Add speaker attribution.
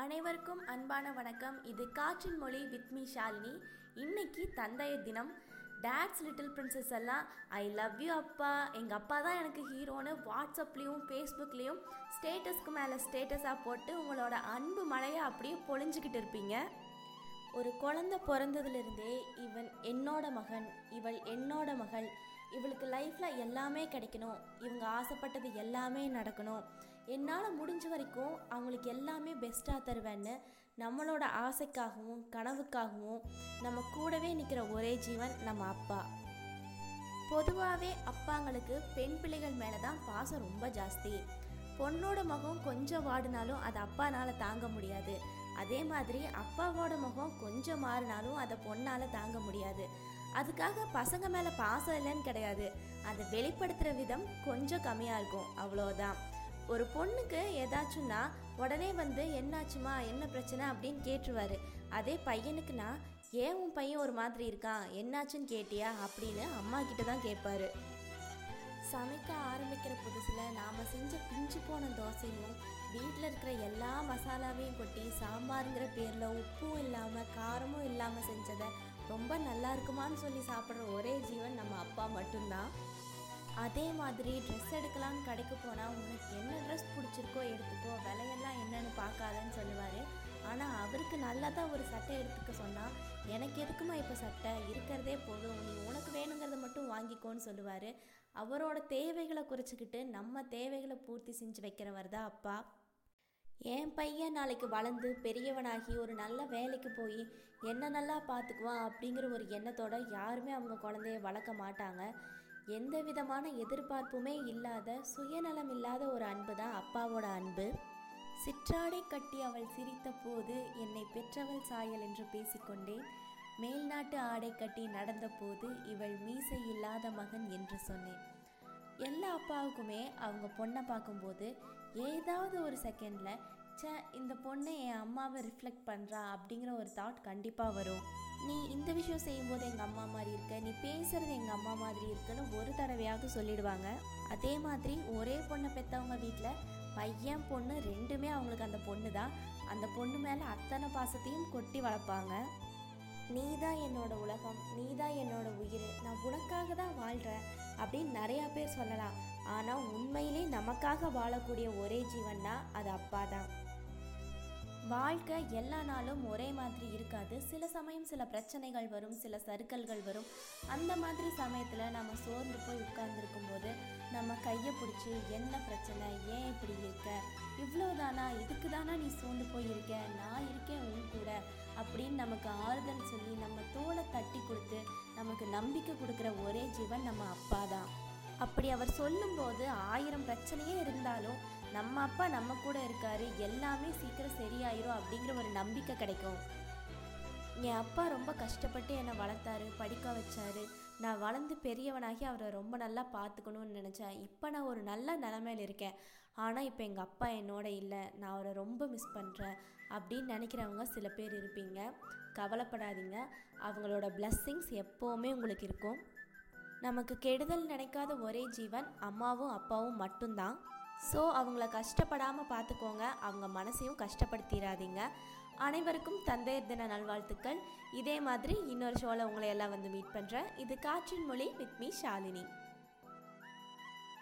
Speaker 1: அனைவருக்கும் அன்பான வணக்கம். இது காற்றின் மொழி வித் மீ ஷாலினி. இன்னைக்கு தந்தையர் தினம். டேட்ஸ் லிட்டில் பிரின்சஸ் எல்லாம் ஐ லவ் யூ அப்பா. எங்கள் அப்பா தான் எனக்கு ஹீரோன்னு வாட்ஸ்அப்லேயும் ஃபேஸ்புக்லேயும் ஸ்டேட்டஸ்க்கு மேலே ஸ்டேட்டஸாக போட்டு உங்களோட அன்பு மழையை அப்படியே பொழிஞ்சிக்கிட்டு இருப்பீங்க. ஒரு குழந்த பிறந்ததுலேருந்தே இவன் என்னோட மகன் இவள் என்னோட மகள். இவளுக்கு லைஃப்பில் எல்லாமே கிடைக்கணும். இவங்க ஆசைப்பட்டது எல்லாமே நடக்கணும். என்னால் முடிஞ்ச வரைக்கும் அவங்களுக்கு எல்லாமே பெஸ்ட்டாக தருவேன்னு நம்மளோட ஆசைக்காகவும் கனவுக்காகவும் நம்ம கூடவே நிற்கிற ஒரே ஜீவன் நம்ம அப்பா. பொதுவாகவே அப்பாங்களுக்கு பெண் பிள்ளைகள் மேலே தான் பாசம் ரொம்ப ஜாஸ்தி. பொண்ணோட முகம் கொஞ்சம் வாடினாலும் அது அப்பானால் தாங்க முடியாது. அதே மாதிரி அப்பாவோட முகம் கொஞ்சம் மாறினாலும் அதை பொண்ணால் தாங்க முடியாது. அதுக்காக பசங்க மேலே பாசம் இல்லைன்னு கிடையாது. அதை வெளிப்படுத்துகிற விதம் கொஞ்சம் கம்மியாக இருக்கும். அவ்வளோதான் ஒரு பொண்ணுக்கு ஏதாச்சும்னா உடனே வந்து என்னாச்சுமா? என்ன பிரச்சனை? அப்படின்னு கேட்டுருவாரு. அதே பையனுக்குன்னா ஏன் உன் பையன் ஒரு மாதிரி இருக்கான்? என்னாச்சுன்னு கேட்டியா? அப்படின்னு அம்மா கிட்ட தான் கேட்பாரு. சமைக்க ஆரம்பிக்கிற புதுசில் நாம் செஞ்ச பிஞ்சு போன தோசையும் வீட்டில் இருக்கிற எல்லா மசாலாவையும் கொட்டி சாம்பாருங்கிற பேரில் உப்பும் இல்லாமல் காரமும் இல்லாமல் செஞ்சதை ரொம்ப நல்லா இருக்குமான்னு சொல்லி சாப்பிட்ற ஒரே ஜீவன் நம்ம அப்பா மட்டும்தான். அதே மாதிரி ட்ரெஸ் எடுக்கலான்னு கடைக்கு போனால் உனக்கு என்ன ட்ரெஸ் பிடிச்சிருக்கோ எடுத்துக்கோ விலையெல்லாம் என்னன்னு பார்க்காதன்னு சொல்லுவார். ஆனால் அவருக்கு நல்லா தான் ஒரு சட்டை எடுத்துக்க சொன்னால் எனக்கு எதுக்குமா இப்போ சட்டை? இருக்கிறதே போதும். நீ உனக்கு வேணுங்கிறத மட்டும் வாங்கிக்கோன்னு சொல்லுவார். அவரோட தேவைகளை குறைச்சிக்கிட்டு நம்ம தேவைகளை பூர்த்தி செஞ்சு வைக்கிறவர் தான் அப்பா. என் பையன் நாளைக்கு வளர்ந்து பெரியவனாகி ஒரு நல்ல வேலைக்கு போய் என்ன நல்லா பார்த்துக்குவான் அப்படிங்கிற ஒரு எண்ணத்தோட யாருமே அவங்க குழந்தைய வளர்க்க மாட்டாங்க. எந்த விதமான எதிர்பார்ப்புமே இல்லாத சுயநலம் இல்லாத ஒரு அன்பு தான் அப்பாவோட அன்பு. சிற்றாடை கட்டி அவள் சிரித்த போது என்னை பெற்றவள் சாயல் என்று பேசிக்கொண்டேன் மேல்நாட்டு ஆடை கட்டி நடந்தபோது இவள் மீசை இல்லாத மகன் என்று சொன்னேன். எல்லா அப்பாவுக்குமே அவங்க பொண்ணை பார்க்கும்போது ஏதாவது ஒரு செகண்டில் ச்சே இந்த பொண்ணு என் அம்மாவை ரிஃப்ளெக்ட் பண்ணுறா அப்படிங்கிற ஒரு தாட் கண்டிப்பாக வரும். நீ இந்த விஷயம் செய்யும்போது எங்கள் அம்மா மாதிரி இருக்க நீ பேசுகிறது எங்கள் அம்மா மாதிரி இருக்குன்னு ஒரு தடவையாவது சொல்லிடுவாங்க. அதே மாதிரி ஒரே பொண்ணை பெற்றவங்க வீட்டில் பையன் பொண்ணு ரெண்டுமே அவங்களுக்கு அந்த பொண்ணு தான் அந்த பொண்ணு மேலே அத்தனை பாசத்தையும் கொட்டி வளர்ப்பாங்க. நீ தான் என்னோட உலகம் நீ தான் என்னோட உயிர் நான் உனக்காக தான் வாழ்கிறேன் அப்படின்னு நிறையா பேர் சொல்லலாம். ஆனால் உண்மையிலே நமக்காக வாழக்கூடிய ஒரே ஜீவன்னா அது அப்பா தான் வாழ்க்கை எல்லா நாளும் ஒரே மாதிரி இருக்காது. சில சமயம் சில பிரச்சனைகள் வரும் சில சறுக்கல்கள் வரும். அந்த மாதிரி சமயத்தில் நம்ம சோர்ந்து போய் உட்கார்ந்துருக்கும் போது நம்ம கையை பிடிச்சி என்ன பிரச்சனை? ஏன் இப்படி இருக்க? இவ்வளோதானா இதுக்கு தானா நீ சோர்ந்து போய் இருக்க? நான் இருக்கேன் உன் கூட அப்படின்னு நமக்கு ஆறுதல் சொல்லி நம்பிக்கை கொடுக்குற ஒரே ஜீவன் நம்ம அப்பா தான் அப்படி அவர் சொல்லும்போது ஆயிரம் பிரச்சனையே இருந்தாலும் நம்ம அப்பா நம்ம கூட இருக்காரு எல்லாமே சீக்கிரம் சரியாயிரும் அப்படிங்கிற ஒரு நம்பிக்கை கிடைக்கும். என் அப்பா ரொம்ப கஷ்டப்பட்டு என்னை வளர்த்தாரு படிக்க வச்சாரு. நான் வளர்ந்து பெரியவனாகி அவரை ரொம்ப நல்லா பார்த்துக்கணும்னு நினச்சேன். இப்போ நான் ஒரு நல்ல நிலமையில இருக்கேன். ஆனால் இப்போ எங்கள் அப்பா என்னோட இல்லை. நான் அவரை ரொம்ப மிஸ் பண்ணுறேன் அப்படின்னு நினைக்கிறவங்க சில பேர் இருப்பீங்க. கவலைப்படாதீங்க. அவங்களோட பிளஸ்ஸிங்ஸ் எப்போவுமே உங்களுக்கு இருக்கும். நமக்கு கெடுதல் நினைக்காத ஒரே ஜீவன் அம்மாவும் அப்பாவும் மட்டும்தான். ஸோ அவங்கள கஷ்டப்படாமல் பார்த்துக்கோங்க அவங்க மனசையும் கஷ்டப்படுத்திடாதீங்க அனைவருக்கும் தந்தையர் தின நல்வாழ்த்துக்கள். இதே மாதிரி இன்னொரு ஷோவில் உங்களை எல்லாம் வந்து மீட் பண்ணுறேன் இது காற்றின் மொழி வித் மீ ஷாலினி.